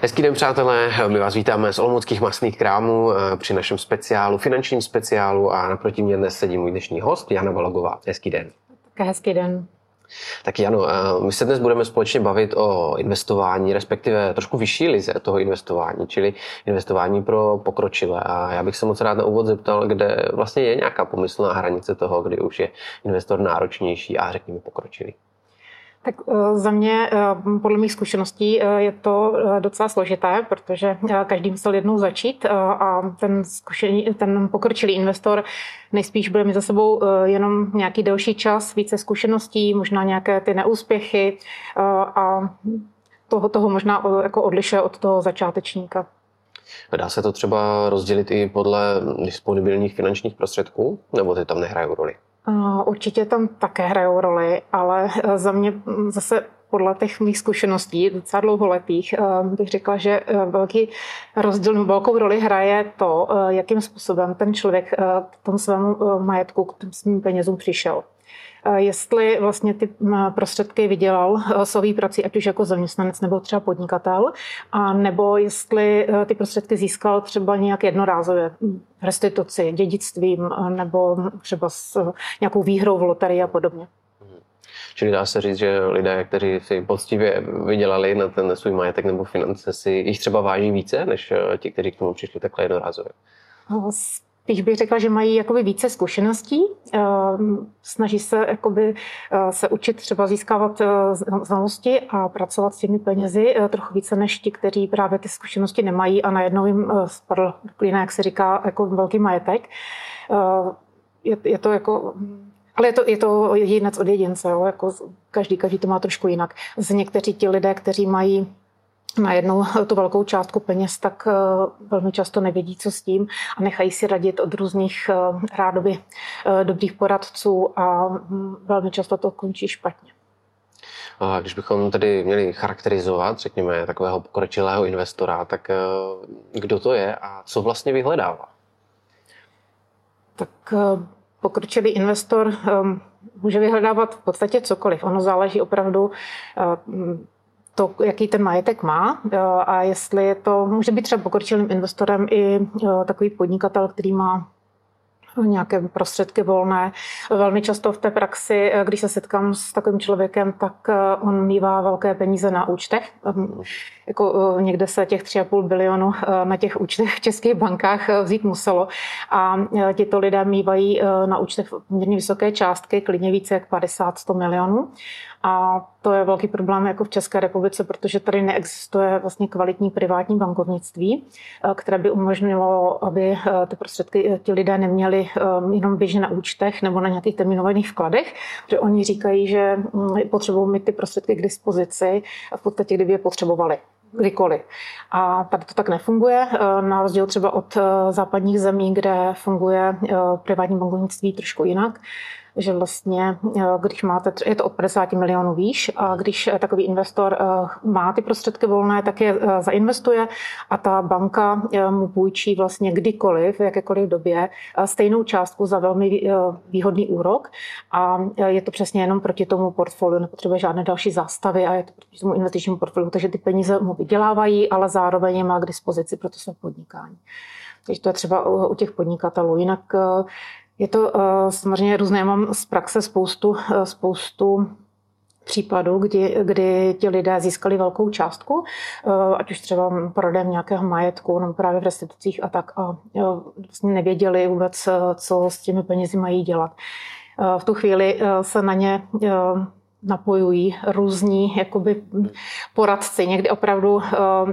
Hezký den, přátelé. My vás vítáme z Olomouckých masných krámů eh, při našem speciálu, finančním speciálu a naproti mě dnes sedí můj dnešní host, Jana Balogová. Hezký den. Také hezký den. Tak Jano, eh, my se dnes budeme společně bavit o investování, respektive trošku vyšší lize toho investování, čili investování pro pokročilé. A já bych se moc rád na úvod zeptal, kde vlastně je nějaká pomyslná hranice toho, kdy už je investor náročnější a řekněme pokročilý. Tak eh, za mě, eh, podle mých zkušeností, eh, je to docela složité, protože každý musel jednou začít a ten, zkušený, ten pokročilý investor nejspíš bude mít za sebou jenom nějaký delší čas, více zkušeností, možná nějaké ty neúspěchy a toho, toho možná jako odlišuje od toho začátečníka. Dá se to třeba rozdělit i podle disponibilních finančních prostředků, nebo ty tam nehrajou roli? Určitě tam také hrajou roli, ale eh, za mě hm, zase podle těch mých zkušeností, docela dlouholetých, eh, bych řekla, že eh, velký rozdíl, velkou roli hraje to, jakým způsobem ten člověk k tomu svému majetku, k těm svým penězům přišel. Eh, jestli vlastně ty prostředky vydělal eh, svou prací, ať už jako zaměstnanec nebo třeba podnikatel, a nebo jestli eh, ty prostředky získal třeba nějak jednorázově restituci, dědictvím nebo třeba s nějakou výhrou v loterii a podobně. Mhm. Čili dá se říct, že lidé, kteří si poctivě vydělali na ten svůj majetek nebo finance, si jich třeba váží více, než ti, kteří k tomu přišli takhle jednorázově? Spíš bych řekla, že mají jakoby více zkušeností, ehm, snaží se jakoby eh, se učit třeba získávat eh, znalosti a pracovat s těmi penězi eh, trochu více než ti, kteří právě ty zkušenosti nemají a najednou jim spadl klína, jak se říká, jako velký majetek. Je, je to jako ale je to, je to jedinec od jedince, jo? Jako každý, každý to má trošku jinak. Z někteří ti lidé, kteří mají najednou tu velkou částku peněz, tak eh, velmi často nevědí, co s tím a nechají si radit od různých eh, rádoby eh, dobrých poradců a mm, velmi často to končí špatně. A když bychom tedy měli charakterizovat, řekněme, takového pokročilého investora, tak kdo to je a co vlastně vyhledává? Tak pokročilý investor může vyhledávat v podstatě cokoliv. Ono záleží opravdu to, jaký ten majetek má a jestli to může být třeba pokročilým investorem i takový podnikatel, který má nějaké prostředky volné. Velmi často v té praxi, když se setkám s takovým člověkem, tak eh, on mývá velké peníze na účtech. Jako eh, někde se těch 3,5 bilionu eh, na těch účtech v českých bankách vzít muselo. A tito lidé mývají na účtech poměrně vysoké částky, klidně více jak 50-100 milionů. A to je velký problém jako v České republice, protože tady neexistuje vlastně kvalitní privátní bankovnictví, které by umožnilo, aby ty prostředky ti lidé neměli jenom běžně na účtech nebo na nějakých terminovaných vkladech, protože oni říkají, že mm, potřebují mít ty prostředky k dispozici v podstatě, kdyby je potřebovali kdykoliv. A tady to tak nefunguje, na rozdíl třeba od západních zemí, kde funguje privátní bankovnictví trošku jinak že vlastně, eh, když máte, je to od 50 milionů výš, a když eh, takový investor eh, má ty prostředky volné, tak je zainvestuje a ta banka mu půjčí vlastně kdykoliv, v jakékoliv době, stejnou částku za velmi výhodný úrok a je to přesně jenom proti tomu portfoliu, nepotřebuje žádné další zástavy a je to proti tomu investičnímu portfoliu, takže ty peníze mu vydělávají, ale zároveň je má k dispozici pro to své podnikání. Takže to je třeba u těch podnikatelů. Jinak je to uh, samozřejmě různé. Mám z praxe spoustu, uh, spoustu případů, kdy, kdy ti lidé získali velkou částku, uh, ať už třeba prodejem nějakého majetku nebo právě v restitucích a tak a vlastně nevěděli vůbec, co s těmi penězi mají dělat. V tu chvíli se na ně napojují různí jakoby poradci. Někdy opravdu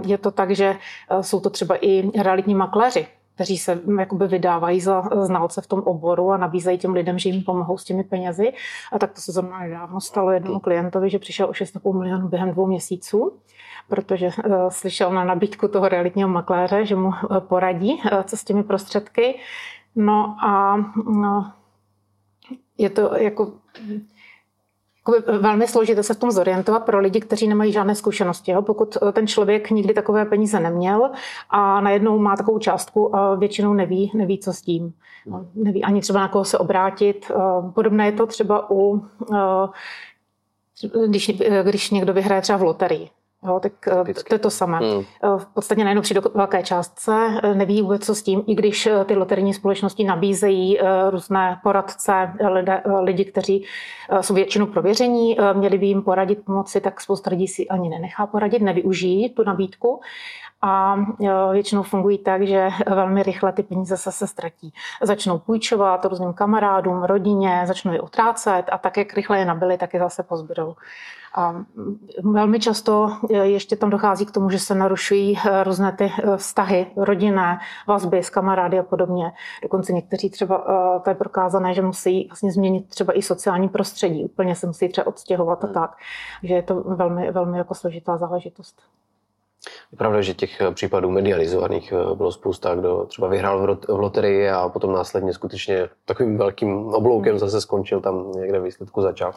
je to tak, že jsou to třeba i realitní makléři, kteří se jakoby vydávají za znalce v tom oboru a nabízejí těm lidem, že jim pomohou s těmi penězi. A tak to se zrovna nedávno stalo jednomu klientovi, že přišel o 6,5 milionů během dvou měsíců, protože uh, slyšel na nabídku toho realitního makléře, že mu uh, poradí, uh, co s těmi prostředky. No a no, je to jako velmi složité se v tom zorientovat pro lidi, kteří nemají žádné zkušenosti. Jo? Pokud eh, ten člověk nikdy takové peníze neměl a najednou má takovou částku a většinou neví, neví co s tím. No, neví ani třeba na koho se obrátit. Eh, podobné je to třeba u, eh, když, když někdo vyhraje třeba v loterii. Jo, tak Typicky. to je to samé. Hmm. V podstatě najednou přijde velké částce, neví vůbec co s tím, i když ty loterijní společnosti nabízejí různé poradce, lidé, lidi, kteří jsou většinou prověření, měli by jim poradit pomoci, tak spousta lidí si ani nenechá poradit, nevyužijí tu nabídku a většinou fungují tak, že velmi rychle ty peníze se, se ztratí. Začnou půjčovat různým kamarádům, rodině, začnou je utrácet a tak, jak rychle je nabili, tak je zase pozbydou. A velmi často ještě tam dochází k tomu, že se narušují různé ty vztahy, rodinné, vazby s kamarády a podobně. Dokonce někteří třeba, to je prokázané, že musí vlastně změnit třeba i sociální prostředí, úplně se musí třeba odstěhovat a hmm. tak. Takže je to velmi, velmi jako složitá záležitost. Je pravda, že těch případů medializovaných bylo spousta, kdo třeba vyhrál v loterii a potom následně skutečně takovým velkým obloukem hmm. zase skončil tam někde výsledku začal.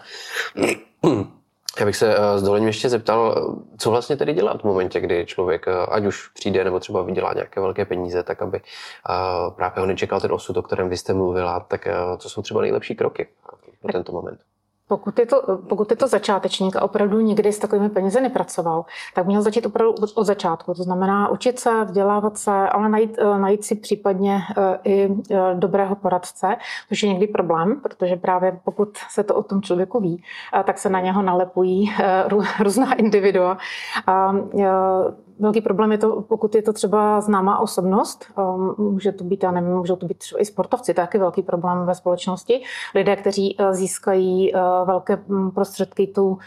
Já bych se eh, s dovolením ještě zeptal, co vlastně tedy dělat v momentě, kdy člověk, ať už přijde nebo třeba vydělá nějaké velké peníze, tak aby právě ho nečekal ten osud, o kterém vy jste mluvila, tak co jsou třeba nejlepší kroky pro tento moment? Pokud je, to, pokud je to začátečník a opravdu nikdy s takovými penězi nepracoval, tak měl začít opravdu od začátku. To znamená učit se, vzdělávat se, ale najít, eh, najít si případně eh, i eh, dobrého poradce, což je někdy problém, protože právě pokud se to o tom člověku ví, tak se na něho nalepují různá individua. Velký problém je to, pokud je to třeba známá osobnost, um, může to být, já nevím, můžou to být třeba i sportovci, to je taky velký problém ve společnosti. Lidé, kteří uh, získají uh, velké mm, prostředky tu,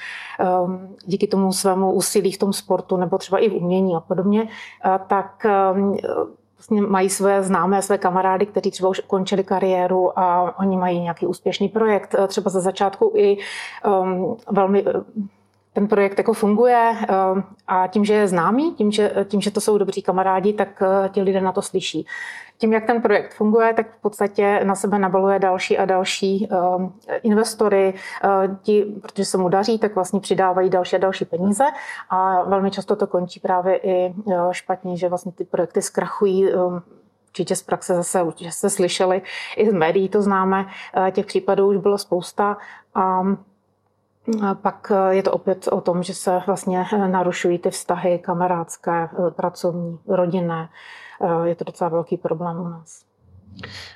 um, díky tomu svému úsilí v tom sportu nebo třeba i v umění a podobně, uh, tak um, vlastně mají své známé, své kamarády, kteří třeba už ukončili kariéru a oni mají nějaký úspěšný projekt, třeba ze začátku i um, velmi ten projekt jako funguje eh, a tím, že je známý, tím že, tím, že to jsou dobří kamarádi, tak eh, ti lidé na to slyší. Tím, jak ten projekt funguje, tak v podstatě na sebe nabaluje další a další eh, investory. Ti, protože se mu daří, tak vlastně přidávají další a další peníze a velmi často to končí právě i špatně, že vlastně ty projekty zkrachují určitě z praxe zase určitě jste slyšeli, i z médií to známe, těch případů už bylo spousta. A pak eh, je to opět o tom, že se vlastně eh, narušují ty vztahy kamarádské, eh, pracovní, rodinné. Je to docela velký problém u nás.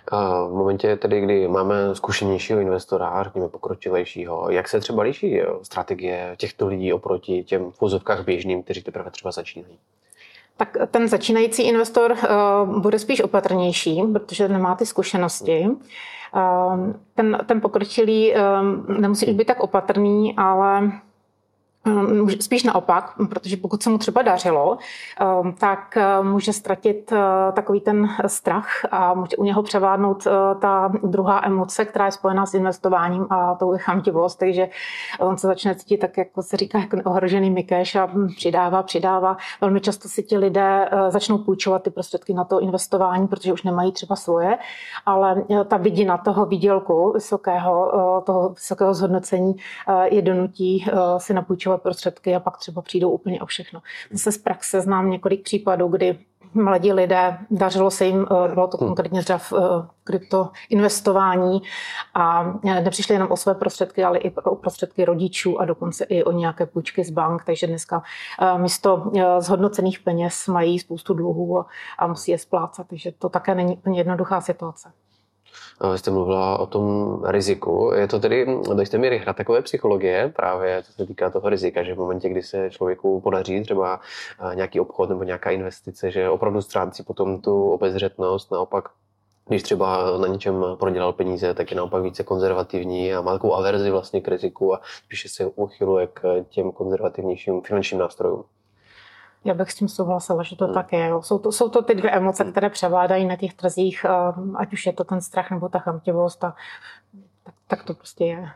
A v momentě tedy, kdy máme zkušenějšího investora, řekněme pokročilejšího, jak se třeba liší strategie těchto lidí oproti těm v běžným, kteří teprve třeba začínají? Tak ten začínající investor uh, bude spíš opatrnější, protože nemá ty zkušenosti. Uh, ten, ten pokročilý uh, nemusí být tak opatrný, ale spíš naopak, protože pokud se mu třeba dařilo, ehm, tak eh, může ztratit eh, takový ten strach a může u něho převládnout eh, ta druhá emoce, která je spojená s investováním a tou je chamtivost, takže on se začne cítit tak, jako se říká, jako ohrožený mikeš a přidává, přidává. Velmi často si ti lidé začnou půjčovat ty prostředky na to investování, protože už nemají třeba svoje, ale ta vidina toho výdělku vysokého, toho vysokého zhodnocení je donutí si napůjčovat prostředky a pak třeba přijdou úplně o všechno. Zase z praxe znám několik případů, kdy mladí lidé, dařilo se jim, eh, bylo to hmm. konkrétně třeba v eh, krypto investování a eh, nepřišli jenom o své prostředky, ale i o prostředky rodičů a dokonce i o nějaké půjčky z bank, takže dneska místo zhodnocených peněz mají spoustu dluhů a musí je splácat, takže to také není úplně jednoduchá situace. Vy jste mluvila o tom riziku. Je to tedy do jisté míry hra takové psychologie, právě co se týká toho rizika, že v momentě, kdy se člověku podaří třeba eh, nějaký obchod nebo nějaká investice, že opravdu ztrácí potom tu obezřetnost, naopak když třeba na něčem prodělal peníze, tak je naopak více konzervativní a má takovou averzi vlastně k riziku a spíše se uchyluje k těm konzervativnějším finančním nástrojům. Já bych s tím souhlasila, že to hmm. tak je. Jsou to, jsou to ty dvě emoce, hmm. které převládají na těch trzích, ať už je to ten strach nebo ta chamtivost, a tak, tak to prostě je.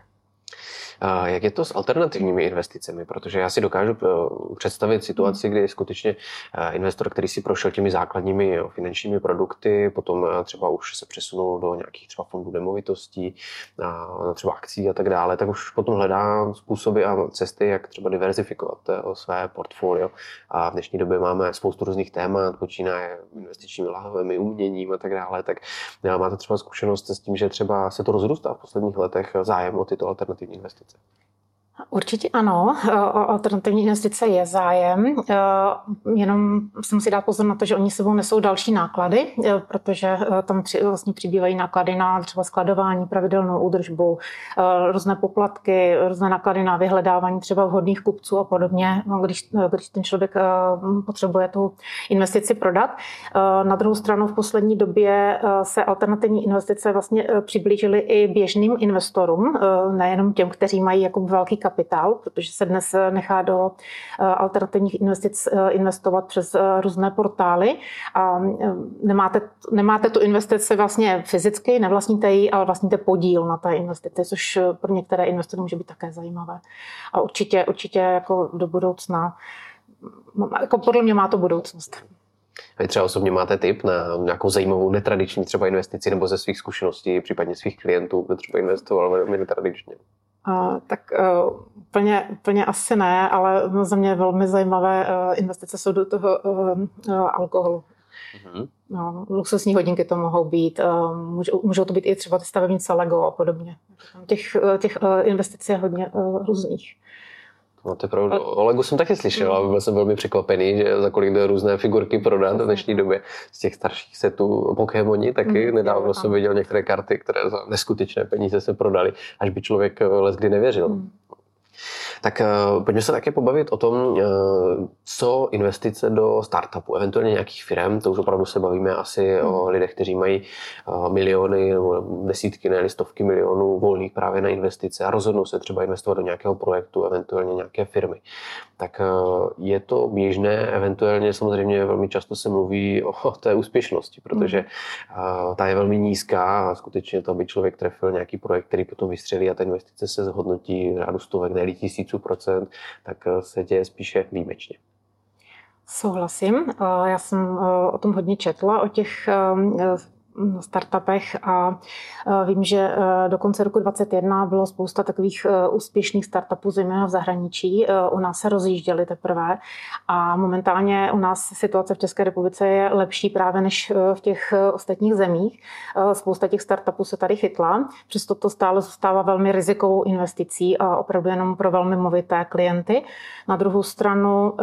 Jak je to s alternativními investicemi? Protože já si dokážu eh, představit situaci, kdy skutečně eh, investor, který si prošel těmi základními finančními produkty, potom eh, třeba už se přesunul do nějakých třeba fondů nemovitostí, třeba akcí a tak dále, tak už potom hledá způsoby a cesty, jak třeba diverzifikovat své portfolio. A v dnešní době máme spoustu různých témat, počínaje investičními lahvemi, uměním a tak dále. Tak máte třeba zkušenost s tím, že třeba se to rozrůstá v posledních letech zájem o tyto alternativní investice? Bitte. Určitě ano, o alternativní investice je zájem, jenom se musí dát pozor na to, že oni sebou nesou další náklady, protože tam vlastně přibývají náklady na třeba skladování, pravidelnou údržbu, různé poplatky, různé náklady na vyhledávání třeba vhodných kupců a podobně, no, když, když ten člověk potřebuje tu investici prodat. Na druhou stranu v poslední době se alternativní investice vlastně přiblížily i běžným investorům, nejenom těm, kteří mají jako velký kapitál, protože se dnes nechá do eh, alternativních investic eh, investovat přes eh, různé portály a nemáte, nemáte tu investici vlastně fyzicky, nevlastníte ji, ale vlastníte podíl na té investici, což pro některé investory může být také zajímavé. A určitě, určitě jako do budoucna, jako podle mě má to budoucnost. Vy třeba osobně máte tip na nějakou zajímavou netradiční třeba investici nebo ze svých zkušeností, případně svých klientů, kdo třeba investoval netradičně? Tak uh, plně, plně asi ne, ale za mě velmi zajímavé uh, investice jsou do toho uh, alkoholu. Mm-hmm. No, luxusní hodinky to mohou být, můžou, můžou to být i třeba ty stavebnice Lego a podobně. Těch, těch investic je hodně různých. No to je pravda. O Lego jsem taky slyšel a byl jsem velmi překvapený, že za kolik jde různé figurky prodat v dnešní době z těch starších setů Pokémoni taky. Mm, Nedávno jsem viděl některé karty, které za neskutečné peníze se prodaly, až by člověk les kdy nevěřil. Tak uh, pojďme se také pobavit o tom, uh, co investice do startupu, eventuálně nějakých firm, to už opravdu se bavíme asi hmm. o lidech, kteří mají uh, miliony nebo desítky, ne stovky milionů volných právě na investice a rozhodnou se třeba investovat do nějakého projektu, eventuálně nějaké firmy. Tak uh, je to běžné, eventuálně samozřejmě velmi často se mluví o té úspěšnosti, protože uh, ta je velmi nízká a skutečně to, aby člověk trefil nějaký projekt, který potom vystřelí a ta investice se zhodnotí řádu stovek, ne tisíců procent, tak eh, se děje spíše výjimečně. Souhlasím. Eh, já jsem eh, o tom hodně četla, o těch startupech a vím, že do konce roku 2021 bylo spousta takových úspěšných startupů, zejména v zahraničí. U nás se rozjížděly teprve a momentálně u nás situace v České republice je lepší právě než v těch ostatních zemích. Spousta těch startupů se tady chytla, přesto to stále zůstává velmi rizikovou investicí a opravdu jenom pro velmi movité klienty. Na druhou stranu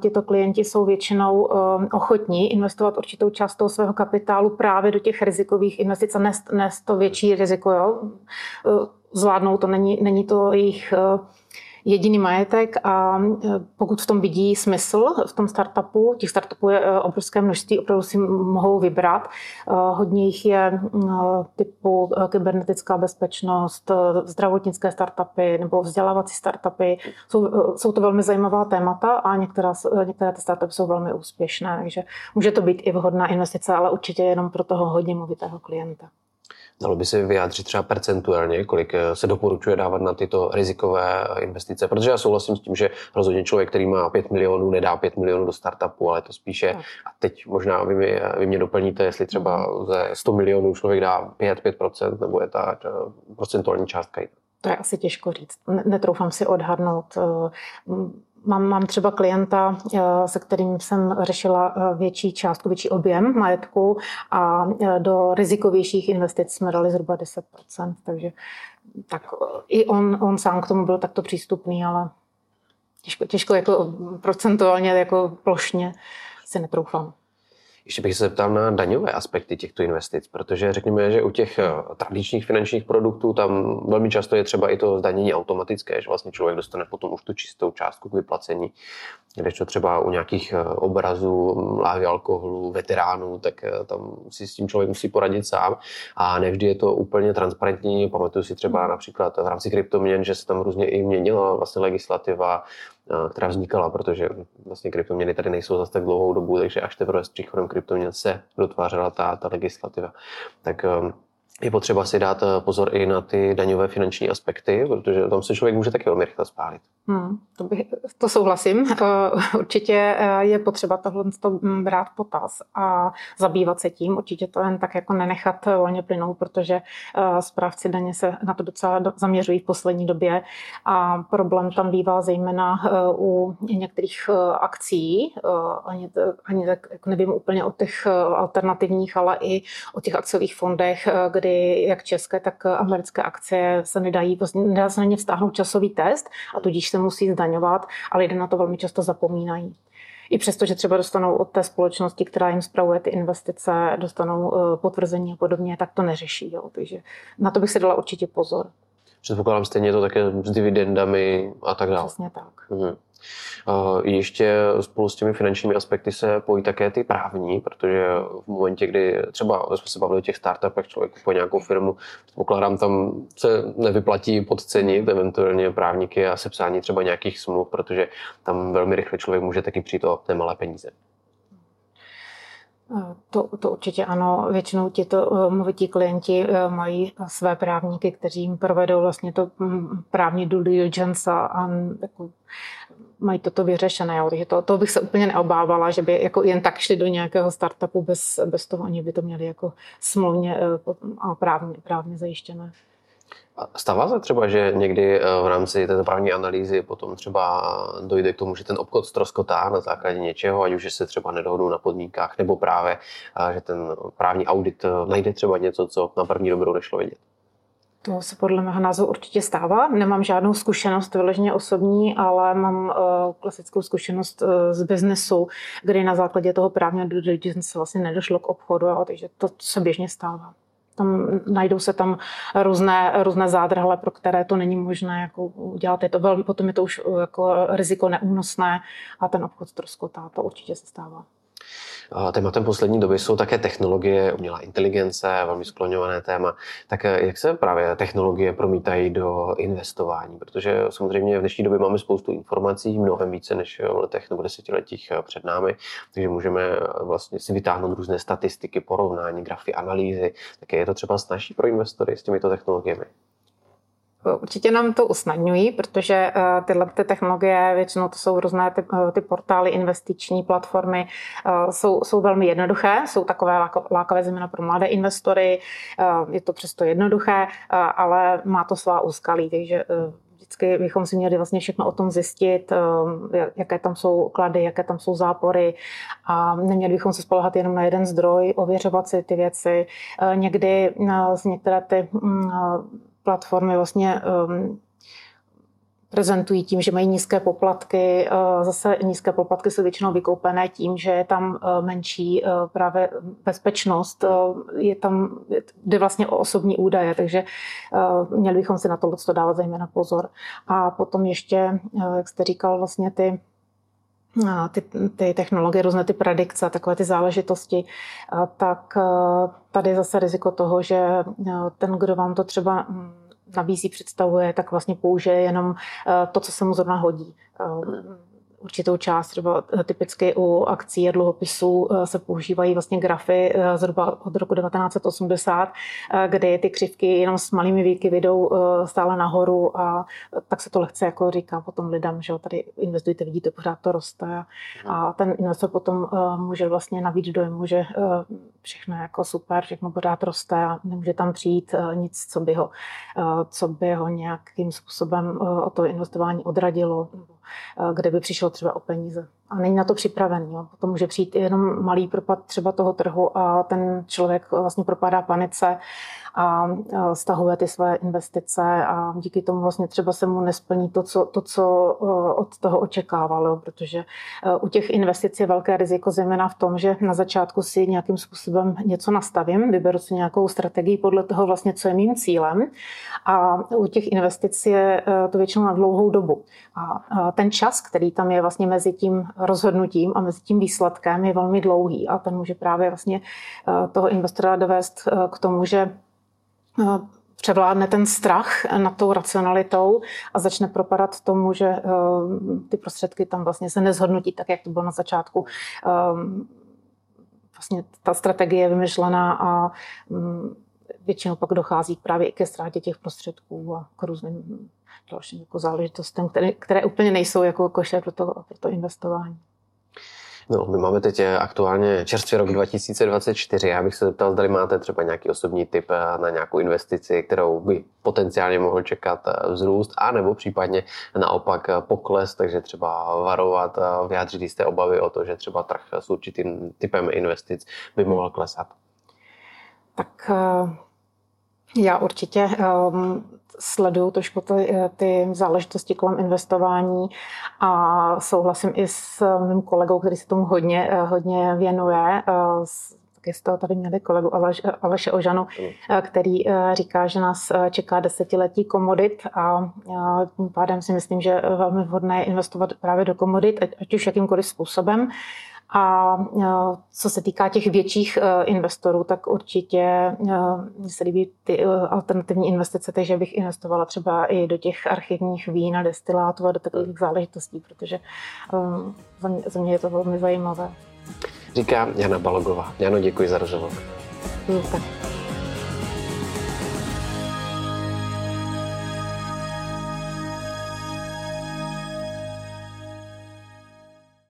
tyto klienti jsou většinou ochotní investovat určitou část toho svého kapitálu právě do těch těch rizikových investic a nést, nést to větší riziko. Jo? Zvládnou to, není, není to jejich eh, jediný majetek a eh, pokud v tom vidí smysl, v tom startupu, těch startupů je eh, obrovské množství, opravdu si mohou vybrat. Hodně jich je typu kybernetická bezpečnost, zdravotnické startupy nebo vzdělávací startupy. Jsou, jsou to velmi zajímavá témata a některá, některé ty startupy jsou velmi úspěšné, takže může to být i vhodná investice, ale určitě jenom pro toho hodně movitého klienta. Dalo by se vyjádřit třeba percentuálně, kolik eh, se doporučuje dávat na tyto rizikové eh, investice, protože já souhlasím s tím, že rozhodně člověk, který má 5 milionů, nedá 5 milionů do startupu, ale to spíše, a teď možná vy, mě, vy mě doplníte, jestli třeba ze 100 milionů člověk dá 5-5%, nebo je ta procentuální částka To je asi těžko říct. Netroufám si odhadnout eh, Mám, mám třeba klienta, eh, se kterým jsem řešila eh, větší částku, větší objem majetku a eh, do rizikovějších investic jsme dali zhruba 10%, takže tak i on, on sám k tomu byl takto přístupný, ale těžko, těžko jako procentuálně, jako plošně si netroufám. Ještě bych se zeptal na daňové aspekty těchto investic, protože řekněme, že u těch eh, tradičních finančních produktů tam velmi často je třeba i to zdanění automatické, že vlastně člověk dostane potom už tu čistou částku k vyplacení. Když to třeba u nějakých eh, obrazů, láhvy alkoholu, veteránů, tak eh, tam si s tím člověk musí poradit sám a nevždy je to úplně transparentní. Pamatuju si třeba například v rámci kryptoměn, že se tam různě i měnila vlastně legislativa, která vznikala, protože vlastně kryptoměny tady nejsou zase tak dlouhou dobu, takže až teprve s příchodem kryptoměn se dotvářela ta, ta legislativa. Tak um, je potřeba si dát eh, pozor i na ty daňové finanční aspekty, protože tam se člověk může taky velmi rychle spálit. Hmm, to, bych, to souhlasím. Eh, určitě eh, je potřeba tohle brát potaz a zabývat se tím. Určitě to jen tak jako nenechat volně plynout, protože správci daně se na to docela zaměřují v poslední době a problém tam bývá zejména u některých akcí. Ani, ani tak jako nevím úplně o těch alternativních, ale i o těch akciových fondech, kdy kdy jak české, tak americké akcie se nedají, nedá se na ně vztáhnout časový test a tudíž se musí zdaňovat, ale lidé na to velmi často zapomínají. I přesto, že třeba dostanou od té společnosti, která jim spravuje ty investice, dostanou eh, potvrzení a podobně, tak to neřeší. Jo. Takže na to bych si dala určitě pozor. Předpokládám stejně to také s dividendami a tak dále. Přesně tak. Mhm. Ještě spolu s těmi finančními aspekty se pojí také ty právní, protože v momentě, kdy třeba jsme se bavili o těch startupech, člověk kupuje nějakou firmu, pokládám tam se nevyplatí podcenit eventuálně právníky a sepsání třeba nějakých smluv, protože tam velmi rychle člověk může taky přijít o nemalé peníze. To, to určitě ano. Většinou ti to eh, movití klienti eh, mají své právníky, kteří jim provedou vlastně to mm, právní due diligence a, a jako mají toto vyřešené. Takže to, to bych se úplně neobávala, že by jako jen tak šli do nějakého startupu bez, bez toho, oni by to měli jako smluvně eh, a právně, právně zajištěné. Stává se třeba, že někdy eh, v rámci této právní analýzy potom třeba dojde k tomu, že ten obchod ztroskotá na základě něčeho, ať už se třeba nedohodnou na podmínkách, nebo právě, eh, že ten právní audit najde třeba něco, co na první dobrou nešlo vidět. To se podle mého názoru určitě stává. Nemám žádnou zkušenost vyloženě osobní, ale mám uh, klasickou zkušenost uh, z biznesu, kdy na základě toho právního due diligence vlastně nedošlo k obchodu, a takže to se běžně stává. Tam najdou se tam různé, různé zádrhle, pro které to není možné jako udělat. Je to velmi, potom je to už jako riziko neúnosné a ten obchod troskotá. To určitě se stává. Tématem poslední doby jsou také technologie, umělá inteligence, velmi skloňované téma. Tak eh, jak se právě technologie promítají do investování? Protože samozřejmě v dnešní době máme spoustu informací, mnohem více než v letech nebo desetiletích eh, před námi, takže můžeme eh, vlastně si vytáhnout různé statistiky, porovnání, grafy, analýzy. Tak je to třeba snažší pro investory s těmito technologiemi? Určitě nám to usnadňují, protože eh, tyhle ty technologie, většinou to jsou různé ty, eh, ty portály, investiční platformy, eh, jsou, jsou velmi jednoduché, jsou takové lákavé země pro mladé investory, je to přesto jednoduché, ale má to svá úskalí, takže vždycky bychom si měli vlastně všechno o tom zjistit, jaké tam jsou klady, jaké tam jsou zápory a neměli bychom se spolehat jenom na jeden zdroj, ověřovat si ty věci. Někdy z některé ty mm, platformy vlastně um, prezentují tím, že mají nízké poplatky. Uh, zase nízké poplatky jsou většinou vykoupené tím, že je tam uh, menší uh, právě bezpečnost. Je tam, jde vlastně o osobní údaje, takže měli bychom si na to dávat zejména pozor. A potom ještě, jak jste říkal, vlastně ty ty, ty technologie, různé ty predikce, takové ty záležitosti, tak tady je zase riziko toho, že ten, kdo vám to třeba mm, nabízí, představuje, tak vlastně použije jenom to, co se mu zrovna hodí určitou část, třeba eh, typicky u akcí a dluhopisů eh, se používají vlastně grafy eh, zhruba od roku 1980, kdy ty křivky jenom s malými výky jdou stále nahoru a tak se to lehce jako říká potom lidem, že tady investujte, vidíte, pořád to roste a ten investor potom může vlastně nabít dojmu, že všechno je jako super, všechno pořád roste a nemůže tam přijít nic, co by ho, co by ho nějakým způsobem o to investování odradilo. Eh, kde by přišel třeba o peníze. A není na to připravený. Jo. Potom může přijít jenom malý propad třeba toho trhu a ten člověk vlastně propadá panice a stahuje ty své investice a díky tomu vlastně třeba se mu nesplní to, co, to, co od toho očekával, protože u těch investic je velké riziko zejména v tom, že na začátku si nějakým způsobem něco nastavím, vyberu si nějakou strategii podle toho vlastně, co je mým cílem a u těch investic je to většinou na dlouhou dobu. A ten čas, který tam je vlastně mezi tím rozhodnutím a mezi tím výsledkem je velmi dlouhý a ten může právě vlastně toho investora dovést k tomu, že No, převládne ten strach nad tou racionalitou a začne propadat tomu, že eh, ty prostředky tam vlastně se nezhodnotí tak, jak to bylo na začátku. Eh, vlastně ta strategie je vymyšlená a mm, většinou pak dochází právě i ke ztrátě těch prostředků a k různým dalším jako záležitostem, které, které úplně nejsou jako koše pro to, pro to investování. No, my máme teď eh, aktuálně čerstvý rok 2024. Já bych se zeptal, zda máte třeba nějaký osobní tip eh, na nějakou investici, kterou by potenciálně mohl čekat eh, vzrůst, anebo případně naopak pokles, takže třeba varovat, vyjádřit jisté obavy o to, že třeba trh s určitým typem investic by mohl klesat. Tak Já určitě um, sleduju trošku ty, ty záležitosti kolem investování a souhlasím i s mým kolegou, který se tomu hodně, hodně věnuje, taky z toho tady měli kolegu Aleš, Aleše Ožanu, který říká, že nás čeká desetiletí komodit a tím pádem si myslím, že velmi vhodné je investovat právě do komodit, ať už jakýmkoliv způsobem. A co se týká těch větších e, investorů, tak určitě e, mi se líbí ty e, alternativní investice, takže bych investovala třeba i do těch archivních vín a destilátů a do takových záležitostí, protože za mě je to velmi zajímavé. Říká Jana Balogová. Jano, děkuji za rozhovor. Děkuji.